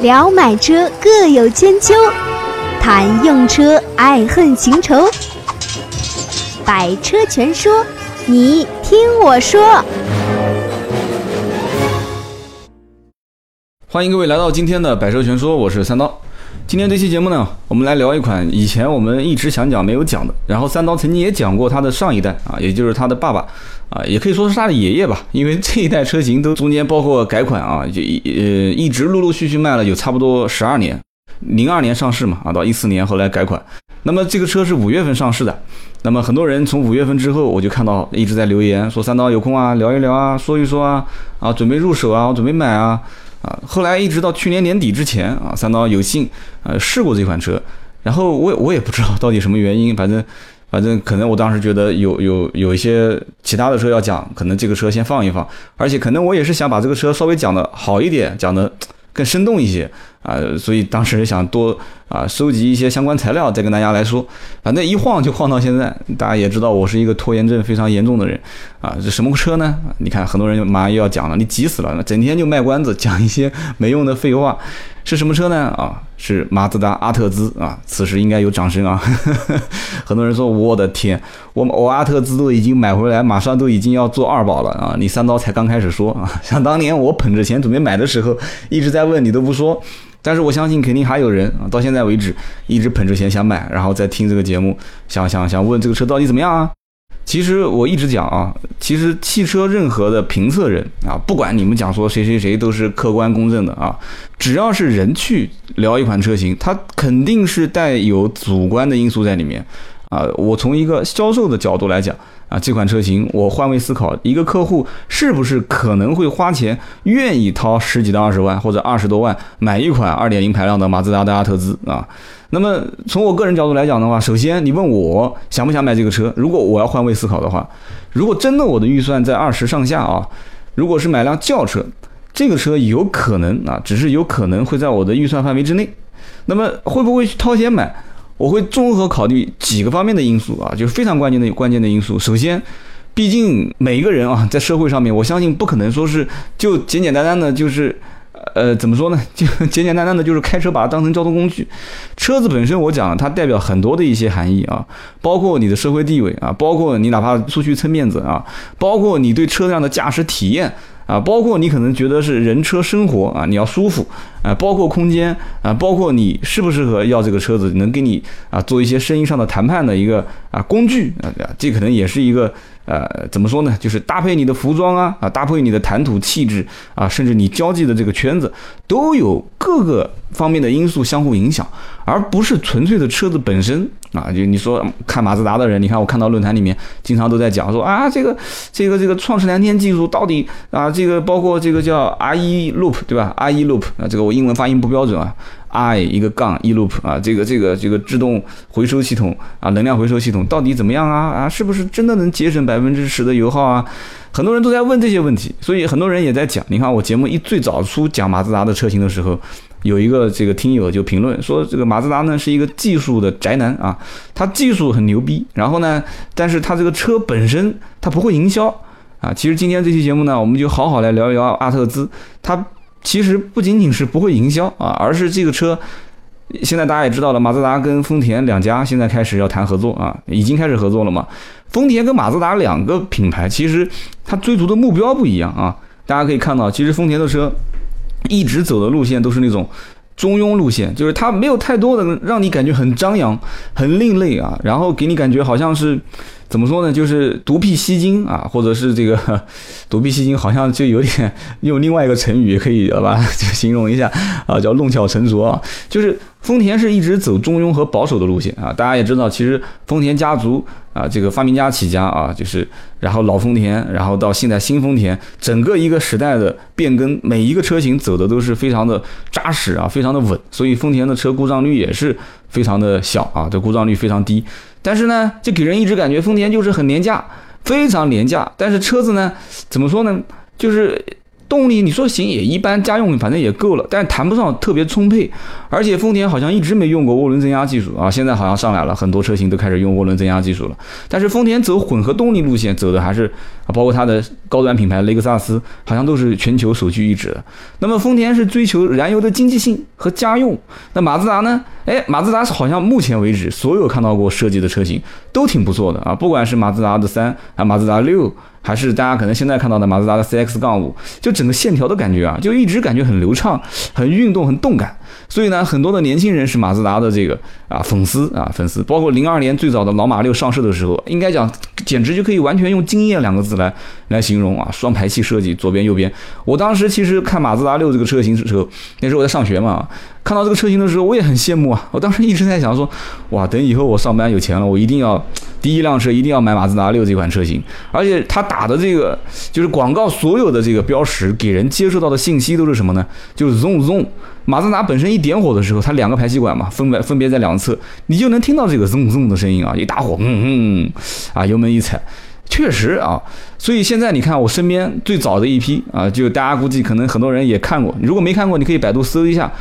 聊买车各有千秋，谈用车爱恨情仇。百车全说，你听我说。欢迎各位来到今天的百车全说，我是三刀。今天这期节目呢，我们来聊一款以前我们一直想讲没有讲的，然后三刀曾经也讲过他的上一代啊，也就是他的爸爸啊，也可以说是他的爷爷吧，因为这一代车型都中间包括改款啊，就一呃一直陆陆续续卖了有差不多十二年，零二年上市嘛啊，到一四年后来改款。那么这个车是五月份上市的，那么很多人从五月份之后，我就看到一直在留言说三刀有空啊，聊一聊啊，说一说啊，啊准备入手啊，我准备买啊。啊，后来一直到去年年底之前啊，三刀有幸呃试过这款车，然后我我也不知道到底什么原因，反正反正可能我当时觉得有有有一些其他的车要讲，可能这个车先放一放，而且可能我也是想把这个车稍微讲的好一点，讲的更生动一些啊，所以当时想多啊收集一些相关材料再跟大家来说，反正一晃就晃到现在，大家也知道我是一个拖延症非常严重的人。啊，这什么车呢？你看，很多人马上又要讲了，你急死了，整天就卖关子，讲一些没用的废话。是什么车呢？啊，是马自达阿特兹啊。此时应该有掌声啊。很多人说，我的天，我我阿特兹都已经买回来，马上都已经要做二保了啊。你三刀才刚开始说啊，想当年我捧着钱准备买的时候，一直在问你都不说。但是我相信肯定还有人啊，到现在为止一直捧着钱想买，然后再听这个节目，想想想问这个车到底怎么样啊？其实我一直讲啊，其实汽车任何的评测人啊，不管你们讲说谁谁谁都是客观公正的啊，只要是人去聊一款车型，它肯定是带有主观的因素在里面啊。我从一个销售的角度来讲啊，这款车型我换位思考，一个客户是不是可能会花钱，愿意掏十几到二十万或者二十多万买一款二点零排量的马自达的阿特兹啊？那么从我个人角度来讲的话，首先你问我想不想买这个车，如果我要换位思考的话，如果真的我的预算在二十上下啊，如果是买辆轿车，这个车有可能啊，只是有可能会在我的预算范围之内。那么会不会去掏钱买？我会综合考虑几个方面的因素啊，就是非常关键的关键的因素。首先，毕竟每一个人啊，在社会上面，我相信不可能说是就简简单单的就是。呃，怎么说呢？就简简单单的，就是开车把它当成交通工具。车子本身，我讲它代表很多的一些含义啊，包括你的社会地位啊，包括你哪怕出去蹭面子啊，包括你对车辆的驾驶体验啊，包括你可能觉得是人车生活啊，你要舒服啊，包括空间啊，包括你适不适合要这个车子，能给你啊做一些生意上的谈判的一个啊工具啊，这可能也是一个。呃，怎么说呢？就是搭配你的服装啊，啊，搭配你的谈吐气质啊，甚至你交际的这个圈子，都有各个方面的因素相互影响，而不是纯粹的车子本身啊。就你说看马自达的人，你看我看到论坛里面经常都在讲说啊，这个这个这个创世蓝天技术到底啊，这个包括这个叫 R E Loop 对吧？R E Loop 啊，这个我英文发音不标准啊。I 一个杠 e loop 啊，这个这个这个自动回收系统啊，能量回收系统到底怎么样啊？啊，是不是真的能节省百分之十的油耗啊？很多人都在问这些问题，所以很多人也在讲。你看我节目一最早出讲马自达的车型的时候，有一个这个听友就评论说，这个马自达呢是一个技术的宅男啊，他技术很牛逼，然后呢，但是他这个车本身他不会营销啊。其实今天这期节目呢，我们就好好来聊一聊阿特兹，他。其实不仅仅是不会营销啊，而是这个车，现在大家也知道了，马自达跟丰田两家现在开始要谈合作啊，已经开始合作了嘛。丰田跟马自达两个品牌，其实它追逐的目标不一样啊。大家可以看到，其实丰田的车一直走的路线都是那种中庸路线，就是它没有太多的让你感觉很张扬、很另类啊，然后给你感觉好像是。怎么说呢？就是独辟蹊径啊，或者是这个 独辟蹊径，好像就有点用另外一个成语可以吧，就形容一下啊，叫弄巧成拙啊。就是丰田是一直走中庸和保守的路线啊。大家也知道，其实丰田家族啊，这个发明家起家啊，就是然后老丰田，然后到现在新丰田，整个一个时代的变更，每一个车型走的都是非常的扎实啊，非常的稳，所以丰田的车故障率也是非常的小啊，这故障率非常低。但是呢，就给人一直感觉丰田就是很廉价，非常廉价。但是车子呢，怎么说呢？就是动力你说行也一般，家用反正也够了，但是谈不上特别充沛。而且丰田好像一直没用过涡轮增压技术啊，现在好像上来了，很多车型都开始用涡轮增压技术了。但是丰田走混合动力路线走的还是，包括它的高端品牌雷克萨斯，好像都是全球首屈一指的。那么丰田是追求燃油的经济性和家用，那马自达呢？哎，马自达好像目前为止所有看到过设计的车型都挺不错的啊，不管是马自达的三啊，马自达六。还是大家可能现在看到的马自达的 CX 杠五，就整个线条的感觉啊，就一直感觉很流畅、很运动、很动感。所以呢，很多的年轻人是马自达的这个啊粉丝啊粉丝。包括零二年最早的老马六上市的时候，应该讲简直就可以完全用惊艳两个字来来形容啊，双排气设计，左边右边。我当时其实看马自达六这个车型的时候，那时候我在上学嘛，看到这个车型的时候，我也很羡慕啊。我当时一直在想说，哇，等以后我上班有钱了，我一定要。第一辆车一定要买马自达六这款车型，而且它打的这个就是广告，所有的这个标识给人接受到的信息都是什么呢？就是 zoom zoom。马自达本身一点火的时候，它两个排气管嘛，分别分别在两侧，你就能听到这个嗡嗡的声音啊，一打火，嗯嗯，啊油门一踩，确实啊。所以现在你看我身边最早的一批啊，就大家估计可能很多人也看过，如果没看过，你可以百度搜一下，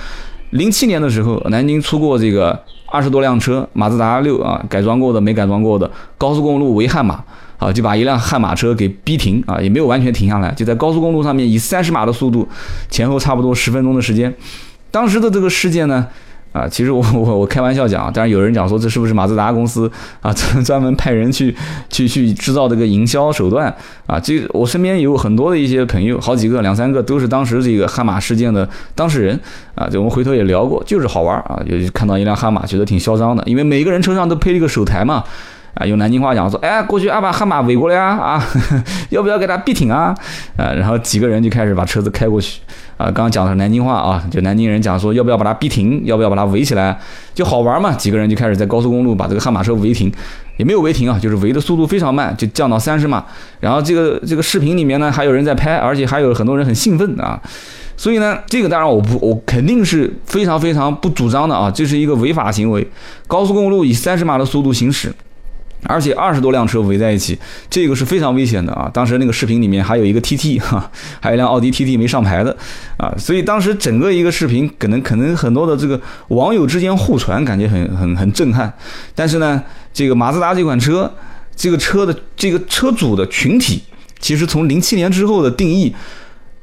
零七年的时候南京出过这个。二十多辆车，马自达六啊，改装过的没改装过的，高速公路围悍马，啊，就把一辆悍马车给逼停啊，也没有完全停下来，就在高速公路上面以三十码的速度，前后差不多十分钟的时间，当时的这个事件呢。啊，其实我 我我开玩笑讲啊，当然有人讲说这是不是马自达公司啊专 专门派人去去去制造这个营销手段啊？这我身边有很多的一些朋友，好几个两三个都是当时这个悍马事件的当事人啊。这我们回头也聊过，就是好玩啊，有看到一辆悍马觉得挺嚣张的，因为每个人车上都配了一个手台嘛。啊，用南京话讲说，哎，过去啊把悍马围过来啊啊，要不要给他逼停啊？啊，然后几个人就开始把车子开过去。啊，刚刚讲的是南京话啊，就南京人讲说，要不要把它逼停？要不要把它围起来？就好玩嘛，几个人就开始在高速公路把这个悍马车围停，也没有围停啊，就是围的速度非常慢，就降到三十码。然后这个这个视频里面呢，还有人在拍，而且还有很多人很兴奋啊。所以呢，这个当然我不，我肯定是非常非常不主张的啊，这是一个违法行为。高速公路以三十码的速度行驶。而且二十多辆车围在一起，这个是非常危险的啊！当时那个视频里面还有一个 TT 哈，还有一辆奥迪 TT 没上牌的啊，所以当时整个一个视频可能可能很多的这个网友之间互传，感觉很很很震撼。但是呢，这个马自达这款车，这个车的这个车主的群体，其实从零七年之后的定义。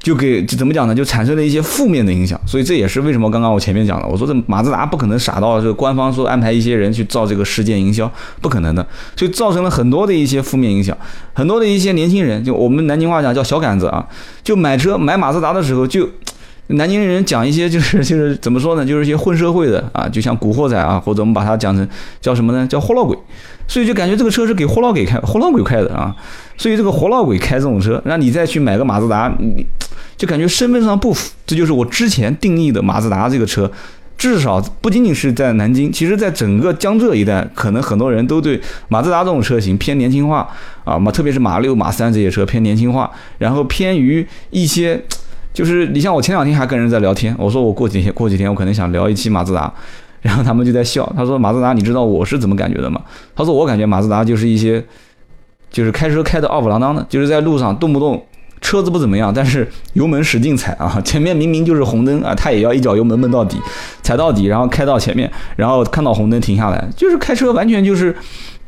就给就怎么讲呢？就产生了一些负面的影响，所以这也是为什么刚刚我前面讲了，我说这马自达不可能傻到这官方说安排一些人去造这个事件营销，不可能的，所以造成了很多的一些负面影响，很多的一些年轻人，就我们南京话讲叫小杆子啊，就买车买马自达的时候，就南京人讲一些就是 就是怎么说呢，就是一些混社会的啊，就像古惑仔啊，或者我们把它讲成叫什么呢？叫货老鬼，所以就感觉这个车是给货老鬼开，货老鬼开的啊，所以这个活老鬼开这种车，让你再去买个马自达，你。就感觉身份上不符，这就是我之前定义的马自达这个车，至少不仅仅是在南京，其实在整个江浙一带，可能很多人都对马自达这种车型偏年轻化啊，马特别是马六、马三这些车偏年轻化，然后偏于一些，就是你像我前两天还跟人在聊天，我说我过几天过几天我可能想聊一期马自达，然后他们就在笑，他说马自达你知道我是怎么感觉的吗？他说我感觉马自达就是一些，就是开车开的傲不啷当的，就是在路上动不动。车子不怎么样，但是油门使劲踩啊！前面明明就是红灯啊，他也要一脚油门闷到底，踩到底，然后开到前面，然后看到红灯停下来，就是开车完全就是，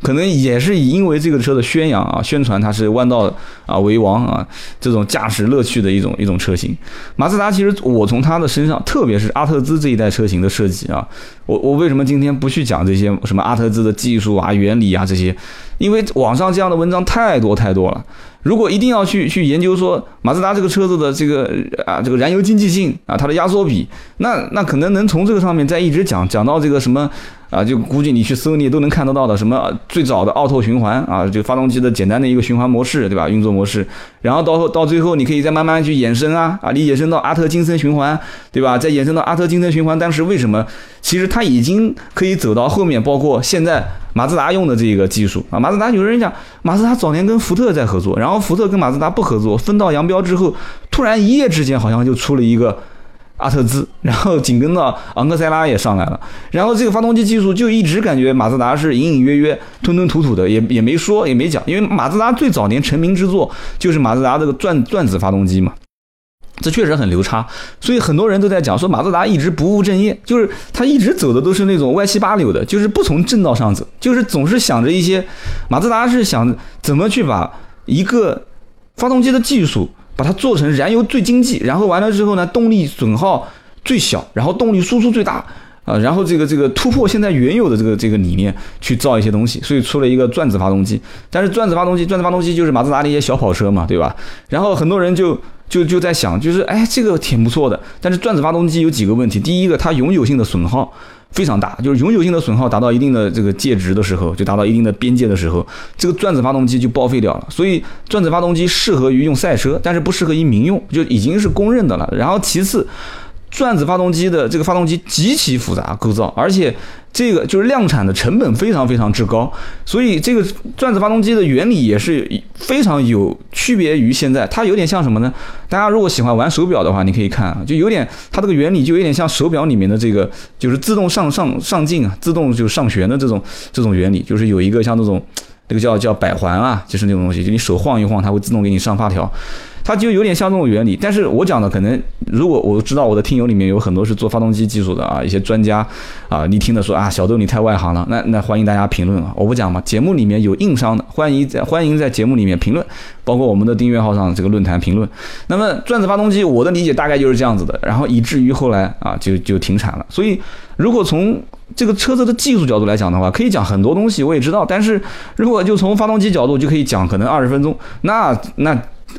可能也是因为这个车的宣扬啊，宣传它是弯道啊为王啊，这种驾驶乐趣的一种一种车型。马自达其实我从它的身上，特别是阿特兹这一代车型的设计啊，我我为什么今天不去讲这些什么阿特兹的技术啊、原理啊这些？因为网上这样的文章太多太多了。如果一定要去去研究说马自达这个车子的这个啊这个燃油经济性啊它的压缩比，那那可能能从这个上面再一直讲讲到这个什么啊就估计你去搜你都能看得到的什么最早的奥拓循环啊就发动机的简单的一个循环模式对吧？运作模式，然后到后到最后你可以再慢慢去延伸啊啊你衍生到阿特金森循环对吧？再延伸到阿特金森循环，但是为什么？其实它已经可以走到后面，包括现在马自达用的这个技术啊。马自达有人讲马自达早年跟福特在合作，然后。福特跟马自达不合作，分道扬镳之后，突然一夜之间好像就出了一个阿特兹，然后紧跟着昂克赛拉也上来了，然后这个发动机技术就一直感觉马自达是隐隐约约、吞吞吐吐的，也也没说也没讲，因为马自达最早年成名之作就是马自达这个转转子发动机嘛。这确实很牛叉，所以很多人都在讲说马自达一直不务正业，就是他一直走的都是那种歪七八扭的，就是不从正道上走，就是总是想着一些，马自达是想怎么去把一个发动机的技术把它做成燃油最经济，然后完了之后呢，动力损耗最小，然后动力输出最大。啊，然后这个这个突破现在原有的这个这个理念去造一些东西，所以出了一个转子发动机。但是转子发动机，转子发动机就是马自达的一些小跑车嘛，对吧？然后很多人就就就在想，就是哎，这个挺不错的。但是转子发动机有几个问题，第一个，它永久性的损耗非常大，就是永久性的损耗达到一定的这个介值的时候，就达到一定的边界的时候，这个转子发动机就报废掉了。所以转子发动机适合于用赛车，但是不适合于民用，就已经是公认的了。然后其次。转子发动机的这个发动机极其复杂构造，而且这个就是量产的成本非常非常之高，所以这个转子发动机的原理也是非常有区别于现在。它有点像什么呢？大家如果喜欢玩手表的话，你可以看啊，就有点它这个原理就有点像手表里面的这个就是自动上上上镜啊，自动就上旋的这种这种原理，就是有一个像那种那个叫叫摆环啊，就是那种东西，就你手晃一晃，它会自动给你上发条。它就有点像这种原理，但是我讲的可能，如果我知道我的听友里面有很多是做发动机技术的啊，一些专家啊，你听的说啊，小豆你太外行了，那那欢迎大家评论啊，我不讲嘛，节目里面有硬伤的，欢迎在欢迎在节目里面评论，包括我们的订阅号上这个论坛评论。那么转子发动机，我的理解大概就是这样子的，然后以至于后来啊就就停产了。所以如果从这个车子的技术角度来讲的话，可以讲很多东西，我也知道，但是如果就从发动机角度就可以讲可能二十分钟，那那。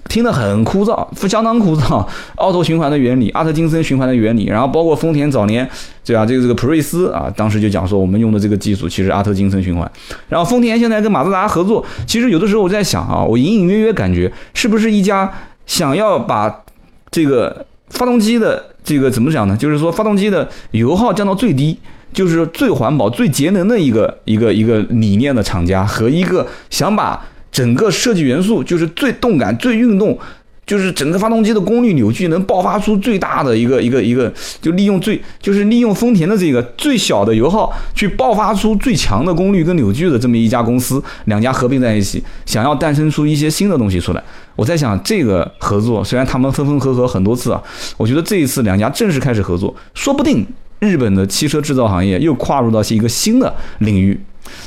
听得很枯燥，相当枯燥。奥托循环的原理，阿特金森循环的原理，然后包括丰田早年，对吧？这个这个普锐斯啊，当时就讲说我们用的这个技术其实阿特金森循环。然后丰田现在跟马自达合作，其实有的时候我在想啊，我隐隐约约感觉是不是一家想要把这个发动机的这个怎么讲呢？就是说发动机的油耗降到最低，就是最环保、最节能的一个一个一个理念的厂家和一个想把。整个设计元素就是最动感、最运动，就是整个发动机的功率扭矩能爆发出最大的一个一个一个，就利用最就是利用丰田的这个最小的油耗去爆发出最强的功率跟扭矩的这么一家公司，两家合并在一起，想要诞生出一些新的东西出来。我在想，这个合作虽然他们分分合合很多次啊，我觉得这一次两家正式开始合作，说不定日本的汽车制造行业又跨入到一个新的领域。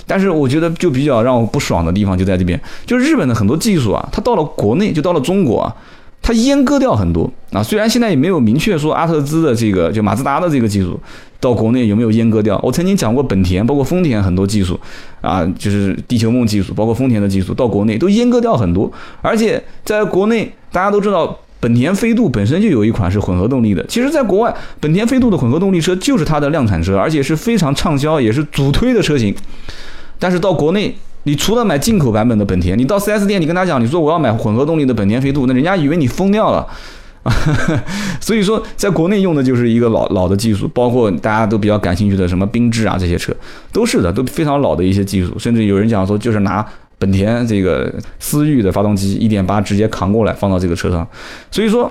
但是我觉得就比较让我不爽的地方就在这边，就日本的很多技术啊，它到了国内就到了中国啊，它阉割掉很多啊。虽然现在也没有明确说阿特兹的这个就马自达的这个技术到国内有没有阉割掉。我曾经讲过本田，包括丰田很多技术啊，就是地球梦技术，包括丰田的技术到国内都阉割掉很多。而且在国内大家都知道。本田飞度本身就有一款是混合动力的，其实，在国外，本田飞度的混合动力车就是它的量产车，而且是非常畅销，也是主推的车型。但是到国内，你除了买进口版本的本田，你到 4S 店，你跟他讲，你说我要买混合动力的本田飞度，那人家以为你疯掉了！所以说，在国内用的就是一个老老的技术，包括大家都比较感兴趣的什么缤智啊这些车，都是的，都非常老的一些技术，甚至有人讲说，就是拿。本田这个思域的发动机一点八直接扛过来放到这个车上，所以说，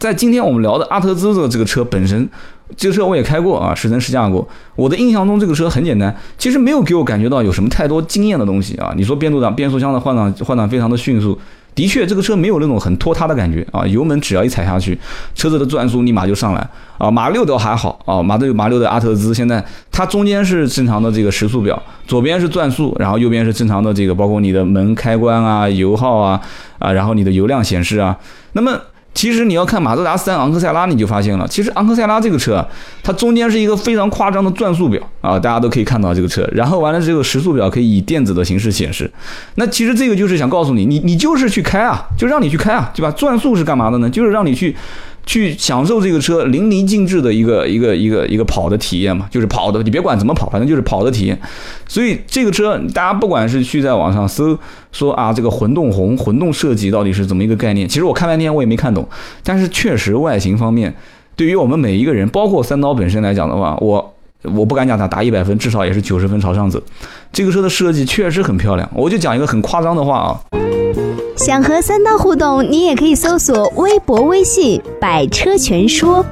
在今天我们聊的阿特兹的这个车本身，这个车我也开过啊，试乘试驾过。我的印象中这个车很简单，其实没有给我感觉到有什么太多惊艳的东西啊。你说变速箱、变速箱的换挡换挡非常的迅速。的确，这个车没有那种很拖沓的感觉啊，油门只要一踩下去，车子的转速立马就上来啊。马六倒还好啊，马六马六的阿特兹现在它中间是正常的这个时速表，左边是转速，然后右边是正常的这个包括你的门开关啊、油耗啊啊，然后你的油量显示啊，那么。其实你要看马自达三昂克赛拉，你就发现了，其实昂克赛拉这个车，它中间是一个非常夸张的转速表啊，大家都可以看到这个车。然后完了之后，时速表可以以电子的形式显示。那其实这个就是想告诉你，你你就是去开啊，就让你去开啊，对吧？转速是干嘛的呢？就是让你去。去享受这个车淋漓尽致的一个一个一个一个跑的体验嘛，就是跑的，你别管怎么跑，反正就是跑的体验。所以这个车，大家不管是去在网上搜说啊，这个混动红、混动设计到底是怎么一个概念，其实我看半天我也没看懂。但是确实外形方面，对于我们每一个人，包括三刀本身来讲的话，我我不敢讲它打一百分，至少也是九十分朝上走。这个车的设计确实很漂亮，我就讲一个很夸张的话啊。想和三刀互动，你也可以搜索微博、微信“百车全说”。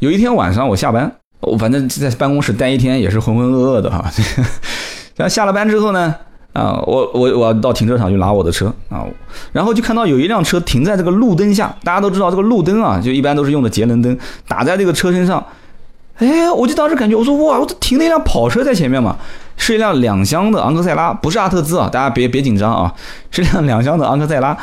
有一天晚上我下班，我反正在办公室待一天也是浑浑噩噩的哈。然 后下了班之后呢，啊，我我我到停车场去拿我的车啊，然后就看到有一辆车停在这个路灯下，大家都知道这个路灯啊，就一般都是用的节能灯，打在这个车身上，哎，我就当时感觉我说哇，我停了一辆跑车在前面嘛，是一辆两厢的昂克赛拉，不是阿特兹啊，大家别别紧张啊，是辆两厢的昂克赛拉，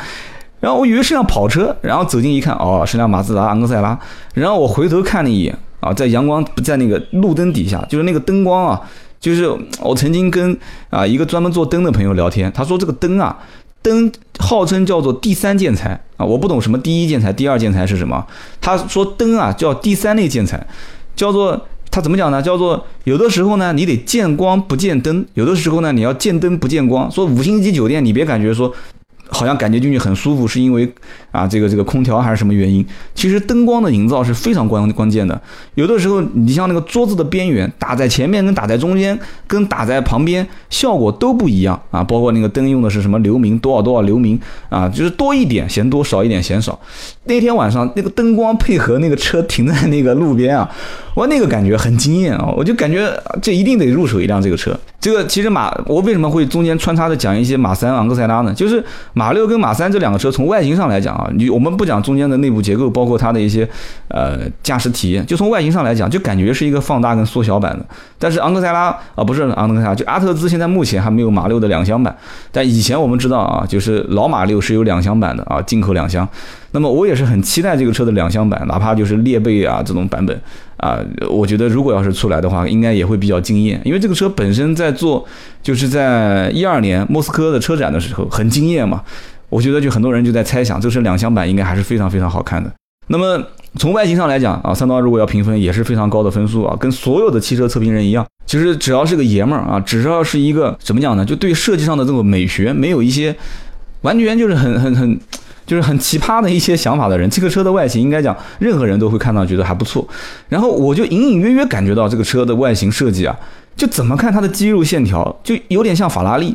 然后我以为是辆跑车，然后走近一看，哦，是辆马自达昂克赛拉，然后我回头看了一眼啊，在阳光不在那个路灯底下，就是那个灯光啊。就是我曾经跟啊一个专门做灯的朋友聊天，他说这个灯啊，灯号称叫做第三建材啊，我不懂什么第一建材、第二建材是什么。他说灯啊叫第三类建材，叫做他怎么讲呢？叫做有的时候呢你得见光不见灯，有的时候呢你要见灯不见光。说五星级酒店你别感觉说。好像感觉进去很舒服，是因为啊，这个这个空调还是什么原因？其实灯光的营造是非常关关键的。有的时候，你像那个桌子的边缘打在前面，跟打在中间，跟打在旁边，效果都不一样啊。包括那个灯用的是什么流明，多少多少流明啊，就是多一点嫌多，少一点嫌少。那天晚上那个灯光配合那个车停在那个路边啊，我那个感觉很惊艳啊！我就感觉这一定得入手一辆这个车。这个其实马，我为什么会中间穿插的讲一些马三、昂克赛拉呢？就是马六跟马三这两个车，从外形上来讲啊，你我们不讲中间的内部结构，包括它的一些呃驾驶体验，就从外形上来讲，就感觉是一个放大跟缩小版的。但是昂克赛拉啊，不是昂克赛拉，就阿特兹现在目前还没有马六的两厢版，但以前我们知道啊，就是老马六是有两厢版的啊，进口两厢。那么我也是很期待这个车的两厢版，哪怕就是裂背啊这种版本啊，我觉得如果要是出来的话，应该也会比较惊艳，因为这个车本身在做，就是在一二年莫斯科的车展的时候很惊艳嘛，我觉得就很多人就在猜想，这是两厢版应该还是非常非常好看的。那么从外形上来讲啊，三刀如果要评分也是非常高的分数啊，跟所有的汽车测评人一样，其实只要是个爷们儿啊，只要是一个怎么讲呢，就对设计上的这种美学没有一些完全就是很很很。就是很奇葩的一些想法的人，这个车的外形应该讲，任何人都会看到觉得还不错。然后我就隐隐约约感觉到这个车的外形设计啊，就怎么看它的肌肉线条就有点像法拉利。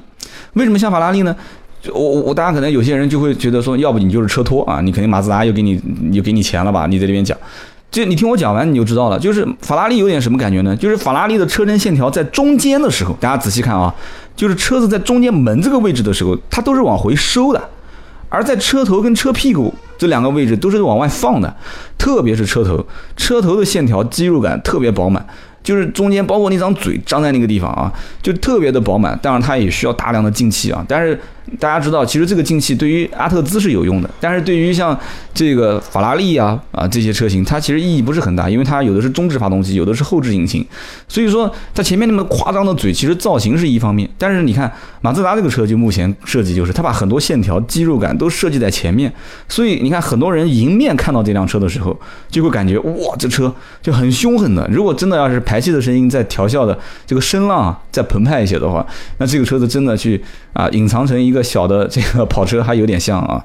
为什么像法拉利呢？我我大家可能有些人就会觉得说，要不你就是车托啊，你肯定马自达又给你又给你钱了吧？你在这边讲，这你听我讲完你就知道了。就是法拉利有点什么感觉呢？就是法拉利的车身线条在中间的时候，大家仔细看啊，就是车子在中间门这个位置的时候，它都是往回收的。而在车头跟车屁股这两个位置都是往外放的，特别是车头，车头的线条肌肉感特别饱满。就是中间包括那张嘴张在那个地方啊，就特别的饱满。当然它也需要大量的进气啊。但是大家知道，其实这个进气对于阿特兹是有用的，但是对于像这个法拉利啊啊这些车型，它其实意义不是很大，因为它有的是中置发动机，有的是后置引擎。所以说它前面那么夸张的嘴，其实造型是一方面。但是你看马自达这个车，就目前设计就是它把很多线条肌肉感都设计在前面，所以你看很多人迎面看到这辆车的时候，就会感觉哇，这车就很凶狠的。如果真的要是排。气的声音在调校的这个声浪啊，再澎湃一些的话，那这个车子真的去啊隐藏成一个个小的这个跑车还有点像啊。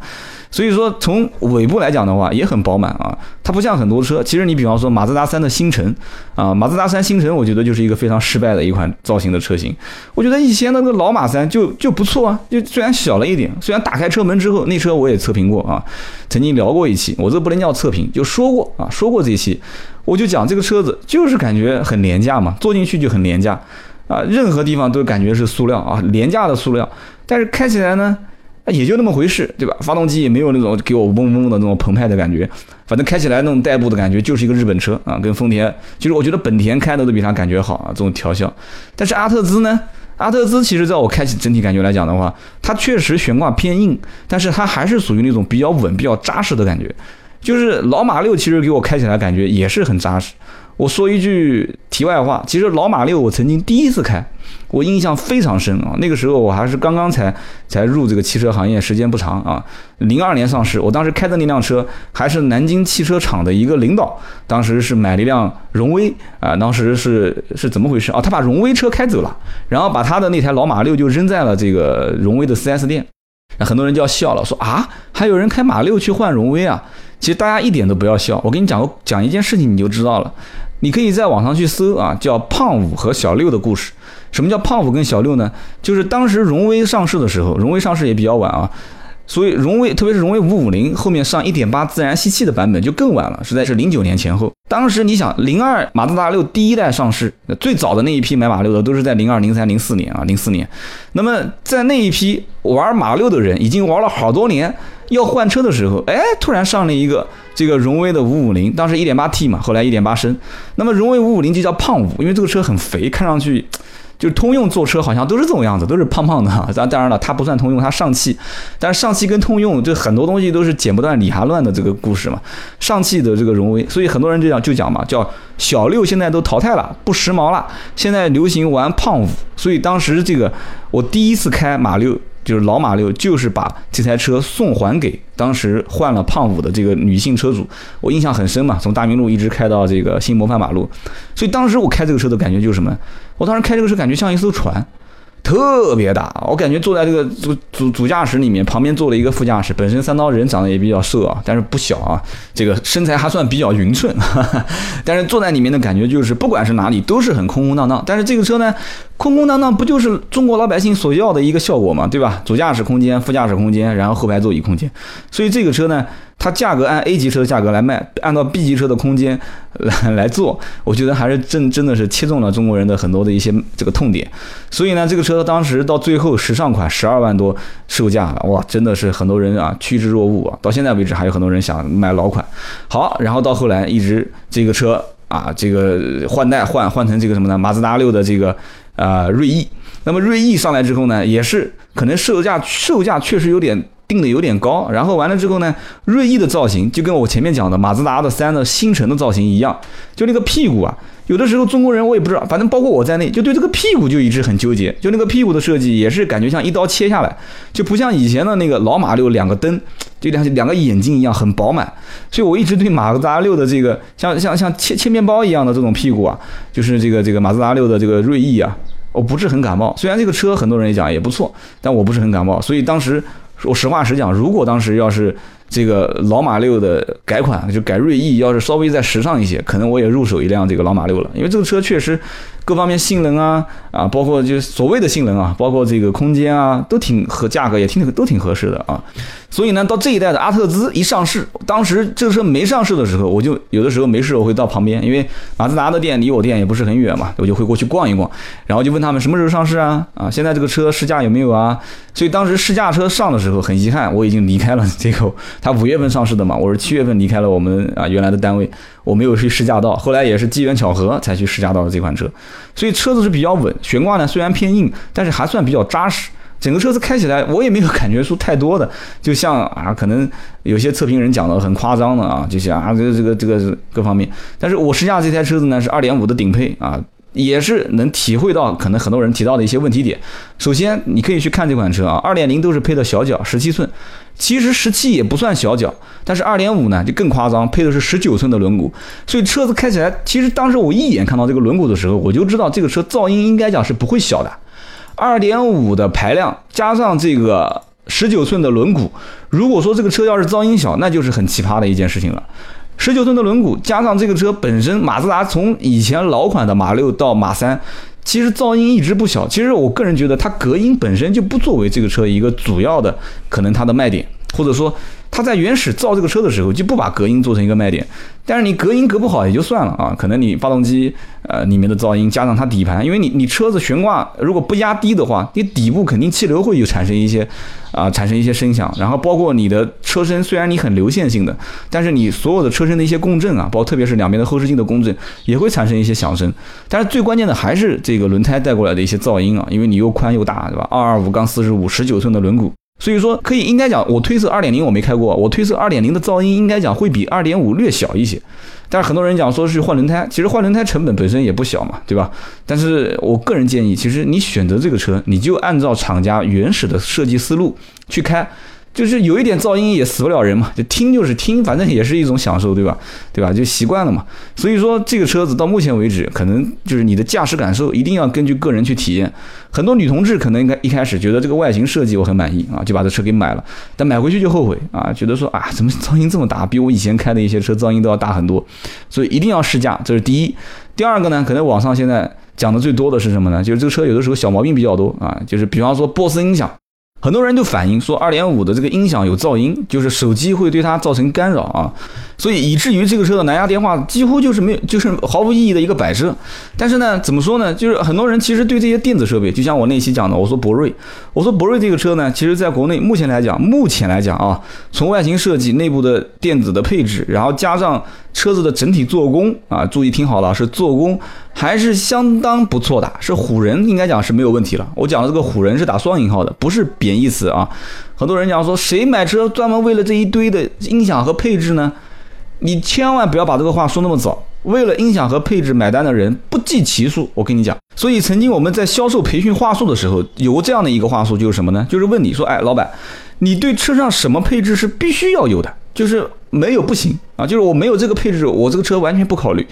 所以说从尾部来讲的话，也很饱满啊。它不像很多车，其实你比方说马自达三的星辰啊，马自达三星辰，我觉得就是一个非常失败的一款造型的车型。我觉得以前的那个老马三就就不错啊，就虽然小了一点，虽然打开车门之后，那车我也测评过啊，曾经聊过一期，我这不能叫测评，就说过啊，说过这一期。我就讲这个车子就是感觉很廉价嘛，坐进去就很廉价，啊，任何地方都感觉是塑料啊，廉价的塑料。但是开起来呢，也就那么回事，对吧？发动机也没有那种给我嗡嗡的那种澎湃的感觉，反正开起来那种代步的感觉就是一个日本车啊，跟丰田，其实我觉得本田开的都比它感觉好啊，这种调校。但是阿特兹呢，阿特兹其实在我开起整体感觉来讲的话，它确实悬挂偏硬，但是它还是属于那种比较稳、比较扎实的感觉。就是老马六，其实给我开起来感觉也是很扎实。我说一句题外话，其实老马六我曾经第一次开，我印象非常深啊。那个时候我还是刚刚才才入这个汽车行业，时间不长啊。零二年上市，我当时开的那辆车还是南京汽车厂的一个领导，当时是买了一辆荣威啊。当时是是怎么回事啊？他把荣威车开走了，然后把他的那台老马六就扔在了这个荣威的 4S 店。那很多人就要笑了，说啊，还有人开马六去换荣威啊？其实大家一点都不要笑，我跟你讲个讲一件事情你就知道了。你可以在网上去搜啊，叫胖五和小六的故事。什么叫胖五跟小六呢？就是当时荣威上市的时候，荣威上市也比较晚啊。所以荣威，特别是荣威五五零后面上一点八自然吸气的版本就更晚了，实在是零九年前后。当时你想，零二马自达六第一代上市，最早的那一批买马六的都是在零二、零三、零四年啊，零四年。那么在那一批玩马六的人已经玩了好多年，要换车的时候，哎，突然上了一个这个荣威的五五零，当时一点八 T 嘛，后来一点八升。那么荣威五五零就叫胖五，因为这个车很肥，看上去。就通用坐车好像都是这种样子，都是胖胖的。咱当然了，它不算通用，它上汽。但是上汽跟通用这很多东西都是剪不断理还乱的这个故事嘛。上汽的这个荣威，所以很多人就讲就讲嘛，叫小六现在都淘汰了，不时髦了，现在流行玩胖五。所以当时这个我第一次开马六。就是老马六，就是把这台车送还给当时换了胖五的这个女性车主，我印象很深嘛，从大明路一直开到这个新模范马路，所以当时我开这个车的感觉就是什么？我当时开这个车感觉像一艘船。特别大，我感觉坐在这个主主主驾驶里面，旁边坐了一个副驾驶。本身三刀人长得也比较瘦啊，但是不小啊，这个身材还算比较匀称。但是坐在里面的感觉就是，不管是哪里都是很空空荡荡。但是这个车呢，空空荡荡不就是中国老百姓所要的一个效果嘛，对吧？主驾驶空间、副驾驶空间，然后后排座椅空间。所以这个车呢。它价格按 A 级车的价格来卖，按照 B 级车的空间来来做，我觉得还是真真的是切中了中国人的很多的一些这个痛点。所以呢，这个车当时到最后时尚款十二万多售价了，哇，真的是很多人啊趋之若鹜啊。到现在为止，还有很多人想买老款。好，然后到后来一直这个车啊，这个换代换换成这个什么呢？马自达六的这个啊锐意。那么锐意上来之后呢，也是可能售价售价确实有点。定的有点高，然后完了之后呢，锐意的造型就跟我前面讲的马自达的三的星辰的造型一样，就那个屁股啊，有的时候中国人我也不知道，反正包括我在内，就对这个屁股就一直很纠结，就那个屁股的设计也是感觉像一刀切下来，就不像以前的那个老马六两个灯，这两两个眼睛一样很饱满，所以我一直对马自达六的这个像像像切切面包一样的这种屁股啊，就是这个这个马自达六的这个锐意啊，我不是很感冒。虽然这个车很多人也讲也不错，但我不是很感冒，所以当时。我实话实讲，如果当时要是这个老马六的改款，就改锐意，要是稍微再时尚一些，可能我也入手一辆这个老马六了，因为这个车确实。各方面性能啊啊，包括就所谓的性能啊，包括这个空间啊，都挺和价格也挺都挺合适的啊。所以呢，到这一代的阿特兹一上市，当时这个车没上市的时候，我就有的时候没事我会到旁边，因为马自达的店离我店也不是很远嘛，我就会过去逛一逛，然后就问他们什么时候上市啊啊，现在这个车试驾有没有啊？所以当时试驾车上的时候，很遗憾我已经离开了这个，他五月份上市的嘛，我是七月份离开了我们啊原来的单位。我没有去试驾到，后来也是机缘巧合才去试驾到了这款车，所以车子是比较稳，悬挂呢虽然偏硬，但是还算比较扎实。整个车子开起来我也没有感觉出太多的，就像啊，可能有些测评人讲的很夸张的啊，就像啊这个这个这个各方面。但是我试驾这台车子呢是二点五的顶配啊，也是能体会到可能很多人提到的一些问题点。首先你可以去看这款车啊，二点零都是配的小脚，十七寸。其实十七也不算小脚，但是二点五呢就更夸张，配的是十九寸的轮毂，所以车子开起来，其实当时我一眼看到这个轮毂的时候，我就知道这个车噪音应该讲是不会小的。二点五的排量加上这个十九寸的轮毂，如果说这个车要是噪音小，那就是很奇葩的一件事情了。十九寸的轮毂加上这个车本身，马自达从以前老款的马六到马三。其实噪音一直不小，其实我个人觉得它隔音本身就不作为这个车一个主要的可能它的卖点，或者说。它在原始造这个车的时候就不把隔音做成一个卖点，但是你隔音隔不好也就算了啊，可能你发动机呃里面的噪音加上它底盘，因为你你车子悬挂如果不压低的话，你底部肯定气流会有产生一些啊产生一些声响，然后包括你的车身虽然你很流线性的，但是你所有的车身的一些共振啊，包括特别是两边的后视镜的共振也会产生一些响声，但是最关键的还是这个轮胎带过来的一些噪音啊，因为你又宽又大，对吧？二二五杠四十五十九寸的轮毂。所以说，可以应该讲，我推测二点零我没开过，我推测二点零的噪音应该讲会比二点五略小一些。但是很多人讲说是换轮胎，其实换轮胎成本本身也不小嘛，对吧？但是我个人建议，其实你选择这个车，你就按照厂家原始的设计思路去开。就是有一点噪音也死不了人嘛，就听就是听，反正也是一种享受，对吧？对吧？就习惯了嘛。所以说这个车子到目前为止，可能就是你的驾驶感受一定要根据个人去体验。很多女同志可能应该一开始觉得这个外形设计我很满意啊，就把这车给买了，但买回去就后悔啊，觉得说啊，怎么噪音这么大，比我以前开的一些车噪音都要大很多。所以一定要试驾，这是第一。第二个呢，可能网上现在讲的最多的是什么呢？就是这个车有的时候小毛病比较多啊，就是比方说波斯音响。很多人就反映说，二点五的这个音响有噪音，就是手机会对它造成干扰啊，所以以至于这个车的蓝牙电话几乎就是没有，就是毫无意义的一个摆设。但是呢，怎么说呢？就是很多人其实对这些电子设备，就像我那期讲的，我说博瑞，我说博瑞这个车呢，其实在国内目前来讲，目前来讲啊，从外形设计、内部的电子的配置，然后加上车子的整体做工啊，注意听好了，是做工。还是相当不错的，是虎人应该讲是没有问题了。我讲的这个虎人是打双引号的，不是贬义词啊。很多人讲说谁买车专门为了这一堆的音响和配置呢？你千万不要把这个话说那么早。为了音响和配置买单的人不计其数，我跟你讲。所以曾经我们在销售培训话术的时候，有过这样的一个话术，就是什么呢？就是问你说，哎，老板，你对车上什么配置是必须要有的？就是没有不行啊，就是我没有这个配置，我这个车完全不考虑。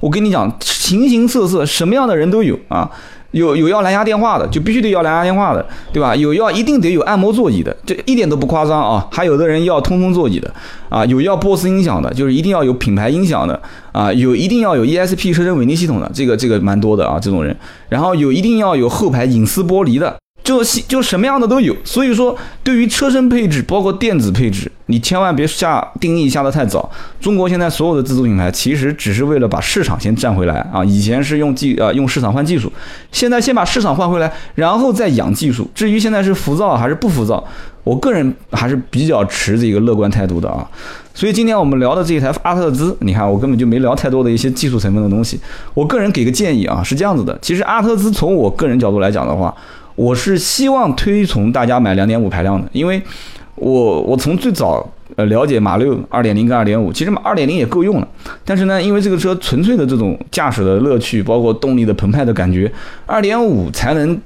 我跟你讲，形形色色，什么样的人都有啊。有有要蓝牙电话的，就必须得要蓝牙电话的，对吧？有要一定得有按摩座椅的，这一点都不夸张啊。还有的人要通风座椅的啊，有要 BOSS 音响的，就是一定要有品牌音响的啊，有一定要有 ESP 车身稳定系统的，这个这个蛮多的啊，这种人。然后有一定要有后排隐私玻璃的。就就什么样的都有，所以说对于车身配置，包括电子配置，你千万别下定义下的太早。中国现在所有的自主品牌，其实只是为了把市场先占回来啊。以前是用技呃用市场换技术，现在先把市场换回来，然后再养技术。至于现在是浮躁还是不浮躁，我个人还是比较持这个乐观态度的啊。所以今天我们聊的这一台阿特兹，你看我根本就没聊太多的一些技术成分的东西。我个人给个建议啊，是这样子的，其实阿特兹从我个人角度来讲的话。我是希望推崇大家买两点五排量的，因为我我从最早呃了解马六二点零跟二点五，其实马二点零也够用了，但是呢，因为这个车纯粹的这种驾驶的乐趣，包括动力的澎湃的感觉，二点五才能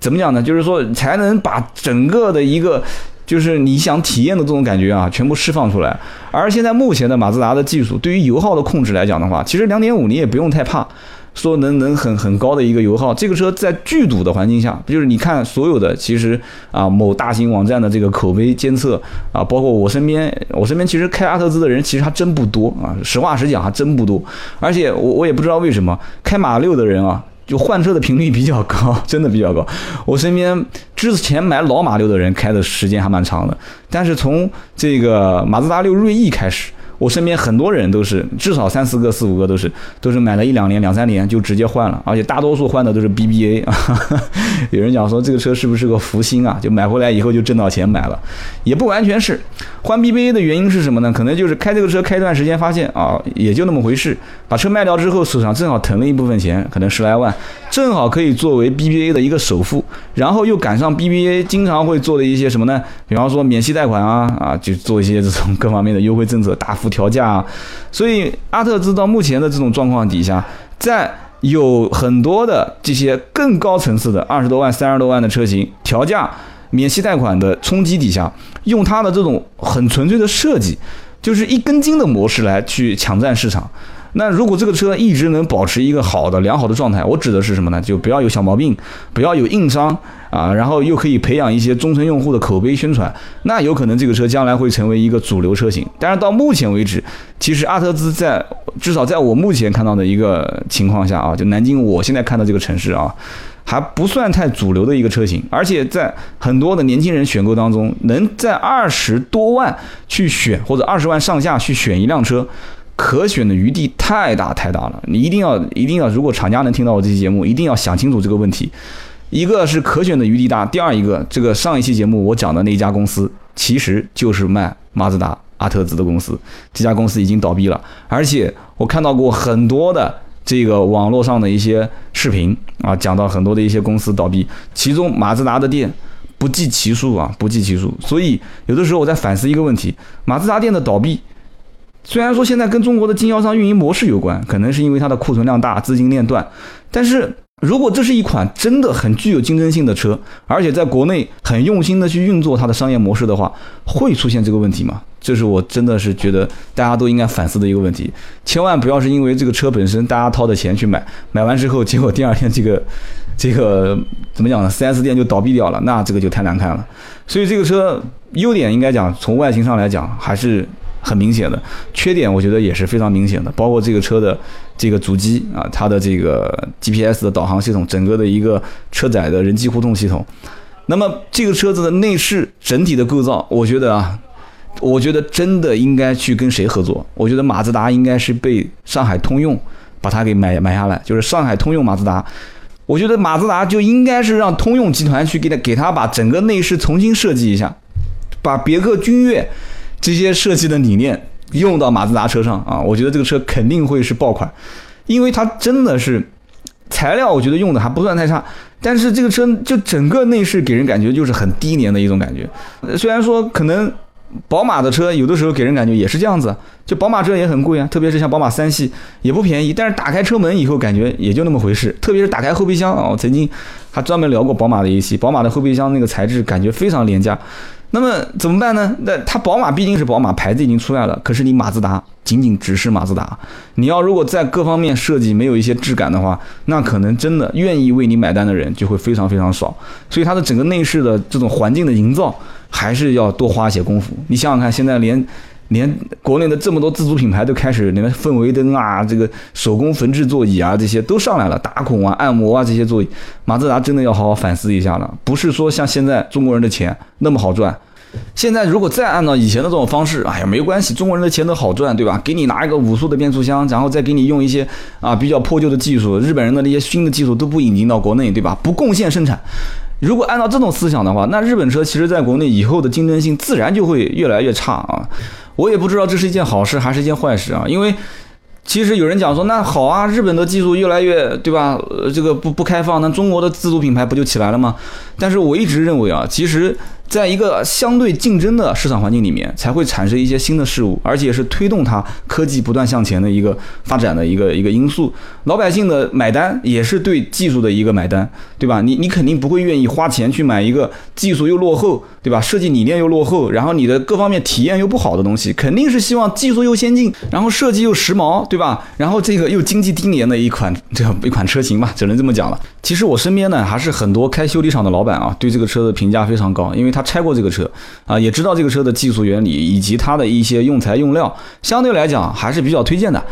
怎么讲呢？就是说才能把整个的一个就是你想体验的这种感觉啊，全部释放出来。而现在目前的马自达的技术，对于油耗的控制来讲的话，其实两点五你也不用太怕。说能能很很高的一个油耗，这个车在巨堵的环境下，就是你看所有的其实啊某大型网站的这个口碑监测啊，包括我身边我身边其实开阿特兹的人其实还真不多啊，实话实讲还真不多，而且我我也不知道为什么开马六的人啊，就换车的频率比较高，真的比较高。我身边之前买老马六的人开的时间还蛮长的，但是从这个马自达六锐意开始。我身边很多人都是至少三四个、四五个都是都是买了一两年、两三年就直接换了，而且大多数换的都是 BBA 啊。有人讲说这个车是不是个福星啊？就买回来以后就挣到钱买了，也不完全是。换 BBA 的原因是什么呢？可能就是开这个车开一段时间，发现啊也就那么回事，把车卖掉之后手上正好腾了一部分钱，可能十来万，正好可以作为 BBA 的一个首付，然后又赶上 BBA 经常会做的一些什么呢？比方说免息贷款啊啊，就做一些这种各方面的优惠政策，大幅。调价啊，所以阿特兹到目前的这种状况底下，在有很多的这些更高层次的二十多万、三十多万的车型调价、免息贷款的冲击底下，用它的这种很纯粹的设计，就是一根筋的模式来去抢占市场。那如果这个车一直能保持一个好的、良好的状态，我指的是什么呢？就不要有小毛病，不要有硬伤啊，然后又可以培养一些忠诚用户的口碑宣传，那有可能这个车将来会成为一个主流车型。但是到目前为止，其实阿特兹在至少在我目前看到的一个情况下啊，就南京我现在看到这个城市啊，还不算太主流的一个车型，而且在很多的年轻人选购当中，能在二十多万去选或者二十万上下去选一辆车。可选的余地太大太大了，你一定要一定要，如果厂家能听到我这期节目，一定要想清楚这个问题。一个是可选的余地大，第二一个，这个上一期节目我讲的那家公司，其实就是卖马自达阿特兹的公司，这家公司已经倒闭了，而且我看到过很多的这个网络上的一些视频啊，讲到很多的一些公司倒闭，其中马自达的店不计其数啊，不计其数。所以有的时候我在反思一个问题，马自达店的倒闭。虽然说现在跟中国的经销商运营模式有关，可能是因为它的库存量大、资金链断，但是如果这是一款真的很具有竞争性的车，而且在国内很用心的去运作它的商业模式的话，会出现这个问题吗？这是我真的是觉得大家都应该反思的一个问题。千万不要是因为这个车本身大家掏的钱去买，买完之后结果第二天这个这个怎么讲呢？4S 店就倒闭掉了，那这个就太难看了。所以这个车优点应该讲从外形上来讲还是。很明显的缺点，我觉得也是非常明显的，包括这个车的这个主机啊，它的这个 GPS 的导航系统，整个的一个车载的人机互动系统，那么这个车子的内饰整体的构造，我觉得啊，我觉得真的应该去跟谁合作？我觉得马自达应该是被上海通用把它给买买下来，就是上海通用马自达。我觉得马自达就应该是让通用集团去给他给他把整个内饰重新设计一下，把别克君越这些设计的理念用到马自达车上啊！我觉得这个车肯定会是爆款，因为它真的是材料，我觉得用的还不算太差。但是这个车就整个内饰给人感觉就是很低廉的一种感觉，虽然说可能。宝马的车有的时候给人感觉也是这样子，就宝马车也很贵啊，特别是像宝马三系也不便宜。但是打开车门以后，感觉也就那么回事。特别是打开后备箱啊，我曾经还专门聊过宝马的一期，宝马的后备箱那个材质感觉非常廉价。那么怎么办呢？那它宝马毕竟是宝马牌子已经出来了，可是你马自达仅仅只是马自达，你要如果在各方面设计没有一些质感的话，那可能真的愿意为你买单的人就会非常非常少。所以它的整个内饰的这种环境的营造。还是要多花一些功夫。你想想看，现在连连国内的这么多自主品牌都开始，连氛围灯啊、这个手工缝制座椅啊这些都上来了，打孔啊、按摩啊这些座椅，马自达真的要好好反思一下了。不是说像现在中国人的钱那么好赚。现在如果再按照以前的这种方式，哎呀，没关系，中国人的钱都好赚，对吧？给你拿一个五速的变速箱，然后再给你用一些啊比较破旧的技术，日本人的那些新的技术都不引进到国内，对吧？不贡献生产。如果按照这种思想的话，那日本车其实在国内以后的竞争性自然就会越来越差啊！我也不知道这是一件好事还是一件坏事啊，因为其实有人讲说，那好啊，日本的技术越来越对吧？呃，这个不不开放，那中国的自主品牌不就起来了吗？但是我一直认为啊，其实。在一个相对竞争的市场环境里面，才会产生一些新的事物，而且是推动它科技不断向前的一个发展的一个一个因素。老百姓的买单也是对技术的一个买单，对吧？你你肯定不会愿意花钱去买一个技术又落后，对吧？设计理念又落后，然后你的各方面体验又不好的东西，肯定是希望技术又先进，然后设计又时髦，对吧？然后这个又经济低廉的一款这样一款车型吧，只能这么讲了。其实我身边呢，还是很多开修理厂的老板啊，对这个车的评价非常高，因为它拆过这个车啊，也知道这个车的技术原理以及它的一些用材用料，相对来讲还是比较推荐的。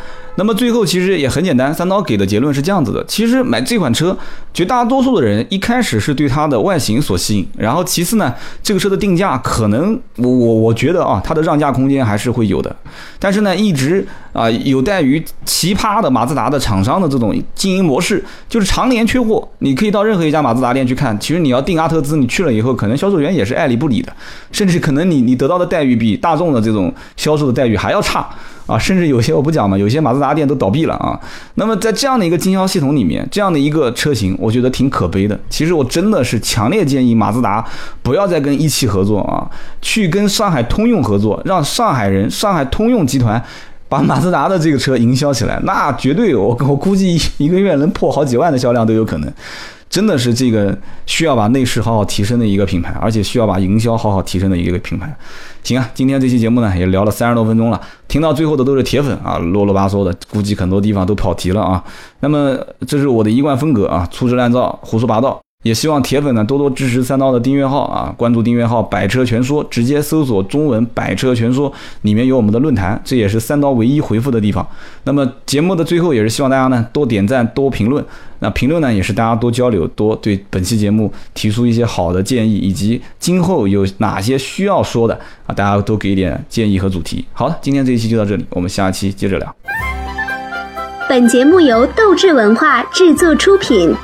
那么最后其实也很简单，三刀给的结论是这样子的：其实买这款车，绝大多数的人一开始是对它的外形所吸引，然后其次呢，这个车的定价可能我我我觉得啊，它的让价空间还是会有的。但是呢，一直啊有待于奇葩的马自达的厂商的这种经营模式，就是常年缺货。你可以到任何一家马自达店去看，其实你要订阿特兹，你去了以后，可能销售员也是爱理不理的，甚至可能你你得到的待遇比大众的这种销售的待遇还要差。啊，甚至有些我不讲嘛，有些马自达店都倒闭了啊。那么在这样的一个经销系统里面，这样的一个车型，我觉得挺可悲的。其实我真的是强烈建议马自达不要再跟一汽合作啊，去跟上海通用合作，让上海人、上海通用集团把马自达的这个车营销起来，那绝对我我估计一个月能破好几万的销量都有可能。真的是这个需要把内饰好好提升的一个品牌，而且需要把营销好好提升的一个品牌。行啊，今天这期节目呢也聊了三十多分钟了，听到最后的都是铁粉啊，啰啰巴嗦的，估计很多地方都跑题了啊。那么这是我的一贯风格啊，粗制滥造，胡说八道。也希望铁粉呢多多支持三刀的订阅号啊，关注订阅号“百车全说”，直接搜索中文“百车全说”，里面有我们的论坛，这也是三刀唯一回复的地方。那么节目的最后也是希望大家呢多点赞、多评论。那评论呢也是大家多交流、多对本期节目提出一些好的建议，以及今后有哪些需要说的啊，大家都给一点建议和主题。好了，今天这一期就到这里，我们下期接着聊。本节目由斗志文化制作出品。